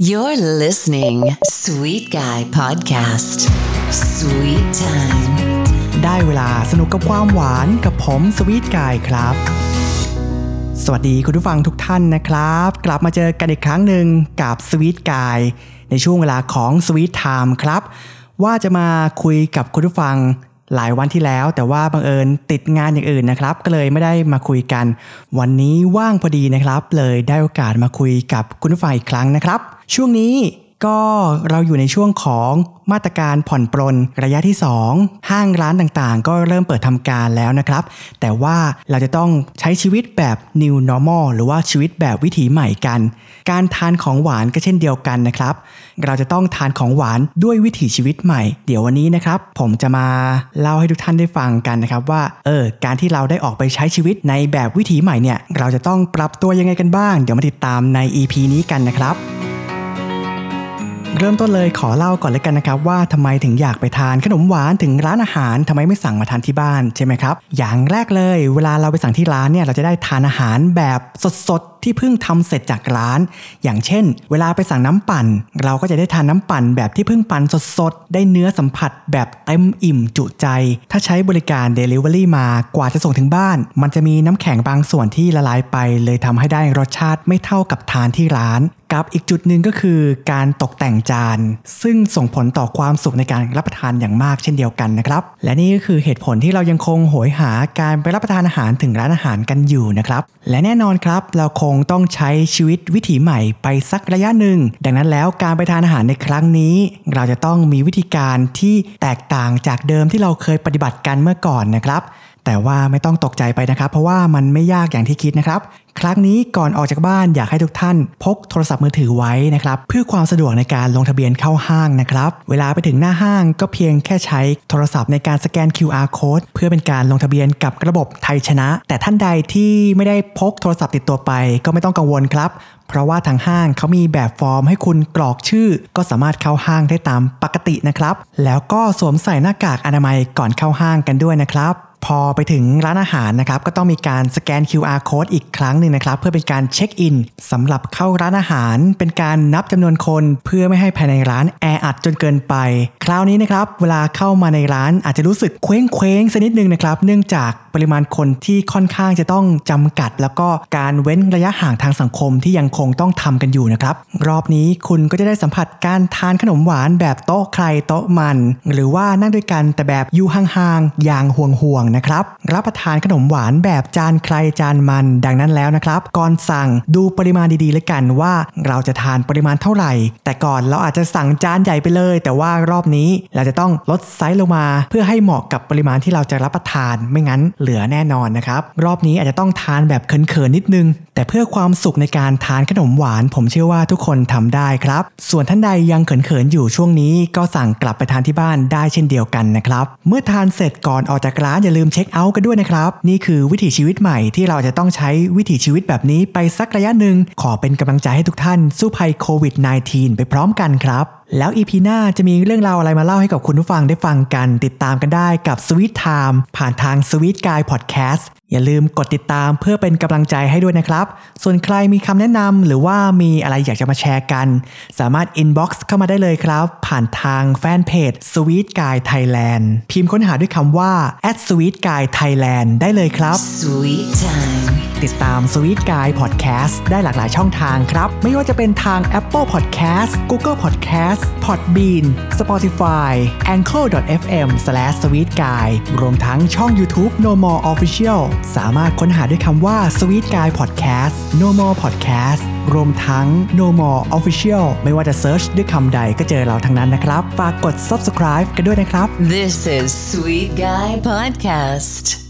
You're listening Sweet Guy Podcast Sweet Time ได้เวลาสนุกกับความหวานกับผมสวีทกายครับ สวัสดีคุณผู้ฟังทุกท่านนะครับ กลับมาเจอกันอีกครั้งหนึ่งกับสวีทกายในช่วงเวลาของสวีทไทม์ครับ ว่าจะมาคุยกับคุณผู้ฟัง หลายวันที่แล้ว แต่ว่าบังเอิญติดงานอย่างอื่นนะครับ ก็เลยไม่ได้มาคุยกัน วันนี้ว่างพอดีนะครับ เลยได้โอกาสมาคุยกับคุณผู้ฟังอีกครั้งนะครับ ช่วงนี้ ก็เราอยู่ในช่วงของมาตรการผ่อนปรนระยะที่ 2 ห้างร้านต่างๆ ก็เริ่มเปิดทำการแล้วนะครับ แต่ว่าเราจะต้องใช้ชีวิตแบบ new normal หรือว่าชีวิตแบบวิถีใหม่กัน การทานของหวานก็เช่นเดียวกันนะครับ เราจะต้องทานของหวานด้วยวิถีชีวิตใหม่ เดี๋ยววันนี้นะครับ ผมจะมาเล่าให้ทุกท่านได้ฟังกันนะครับว่าเออการที่เราได้ออกไปใช้ชีวิตในแบบวิถีใหม่เนี่ยเราจะต้องปรับตัวยังไงกันบ้าง เดี๋ยวมาติดตามใน EP นี้กันนะครับ เริ่มต้นเลยขอเล่าก่อนเลยกันนะครับว่าทำไมถึงอยากไปทานขนมหวานถึงร้านอาหารทำไมไม่สั่งมาทานที่บ้านใช่ไหมครับ อย่างแรกเลย เวลาเราไปสั่งที่ร้านเนี่ยเราจะได้ทานอาหารแบบสดๆ ที่เพิ่งทำเสร็จจากร้าน อย่างเช่น เวลาไปสั่งน้ำปั่น เราก็จะได้ทานน้ำปั่นแบบที่เพิ่งปั่นสดๆ ได้เนื้อสัมผัสแบบเต็มอิ่มจุใจ ถ้าใช้บริการ Delivery มากว่าจะส่งถึงบ้าน มันจะมีน้ำแข็งบางส่วนที่ละลายไป เลยทำให้ได้รสชาติไม่เท่ากับทานที่ร้านกับอีกจุดหนึ่งก็คือการตกแต่งจาน ซึ่งส่งผลต่อความสุขในการรับประทานอย่างมากเช่นเดียวกันนะครับ และนี่ก็คือเหตุผลที่เรายังคงโหยหาการไปรับประทานอาหารถึงร้านอาหารกันอยู่นะครับ และแน่นอนครับ เราคงงต้องใช้ชีวิตวิถีใหม่ไปสักระยะหนึ่ง ดังนั้นแล้วการไปทานอาหารในครั้งนี้ เราจะต้องมีวิธีการที่แตกต่างจากเดิมที่เราเคยปฏิบัติกันเมื่อก่อนนะครับ แต่ว่าไม่ต้องตกใจไปนะครับ เพราะว่ามันไม่ยากอย่างที่คิดนะครับ ครั้งนี้ก่อนออกจากบ้านอยากให้ทุกท่าน พกโทรศัพท์มือถือไว้นะครับ เพื่อความสะดวกในการลงทะเบียนเข้าห้างนะครับ เวลาไปถึงหน้าห้างก็เพียงแค่ใช้โทรศัพท์ในการสแกน QR code เพื่อเป็นการลงทะเบียนกับระบบไทยชนะ แต่ท่านใดที่ไม่ได้พกโทรศัพท์ติดตัวไป ก็ไม่ต้องกังวลครับเพราะว่าทางห้างเขามีแบบฟอร์มให้คุณกรอกชื่อ ก็สามารถเข้าห้างได้ตามปกตินะครับ แล้วก็สวมใส่หน้ากากอนามัยก่อนเข้าห้างกันด้วยนะครับ พอไปถึงร้านอาหารนะครับก็ต้องมีการสแกน QR code อีกครั้งหนึ่งนะครับเพื่อเป็นการเช็คอินสำหรับเข้าร้านอาหาร เป็นการนับจำนวนคนเพื่อไม่ให้ภายในร้านแออัดจนเกินไป คราวนี้นะครับเวลาเข้ามาในร้านอาจจะรู้สึกเคว้งเคว้งสักนิดนึงนะครับเนื่องจาก ปริมาณคนที่ค่อนข้างจะต้องจำกัด แล้วก็การเว้นระยะห่างทางสังคมที่ยังคงต้องทำกันอยู่นะครับ รอบนี้คุณก็จะได้สัมผัสการทานขนมหวานแบบโต๊ะใครโต๊ะมัน หรือว่านั่งด้วยกันแต่แบบอยู่ห่างๆอย่างห่วงๆนะครับ รับประทานขนมหวานแบบจานใครจานมัน ดังนั้นแล้วนะครับ ก่อนสั่งดูปริมาณดีๆเลยกันว่าเราจะทานปริมาณเท่าไหร่ แต่ก่อนเราอาจจะสั่งจานใหญ่ไปเลย แต่ว่ารอบนี้เราจะต้องลดไซส์ลงมา เพื่อให้เหมาะกับปริมาณที่เราจะรับประทานไม่งั้นเหลือแน่นอนนะครับ รอบนี้อาจจะต้องทานแบบเขินๆนิดนึง แต่เพื่อความสุขในการทานขนมหวาน ผมเชื่อว่าทุกคนทำได้ครับ ส่วนท่านใดยังเขินๆอยู่ช่วงนี้ ก็สั่งกลับไปทานที่บ้านได้เช่นเดียวกันนะครับ เมื่อทานเสร็จก่อนออกจากร้านอย่าลืมเช็คเอาท์กันด้วยนะครับ นี่คือวิถีชีวิตใหม่ที่เราจะต้องใช้วิถีชีวิตแบบนี้ไปสักระยะหนึ่ง ขอเป็นกำลังใจให้ทุกท่านสู้ภัยโควิด -19 ไปพร้อมกันครับแล้วอีพีหน้าจะมีเรื่องราวอะไรมาเล่าให้กับคุณผู้ฟังได้ฟังกัน ติดตามกันได้กับ Sweet Time ผ่านทาง Sweet Guy Podcast อย่าลืมกดติดตามเพื่อเป็นกำลังใจให้ด้วยนะครับ ส่วนใครมีคำแนะนำหรือว่ามีอะไรอยากจะมาแชร์กัน สามารถ inbox เข้ามาได้เลยครับ ผ่านทางแฟนเพจ Sweet Guy Thailand พิมพ์ค้นหาด้วยคำว่า @sweet guy thailand ได้เลยครับ Sweet Time ติดตาม Sweet Guy Podcast ได้หลากหลายช่องทางครับ ไม่ว่าจะเป็นทาง Apple Podcast Google Podcast Podbean Spotify Anchor.fm/sweetguy รวมทั้งช่อง YouTube No More Official สามารถค้นหาด้วยคำว่า Sweet Guy Podcast No More Podcast รวมทั้ง No More Official ไม่ว่าจะเซิร์ชด้วยคำใดก็เจอเราทั้งนั้นนะครับ ฝากกด subscribe กันด้วยนะครับ This is Sweet Guy Podcast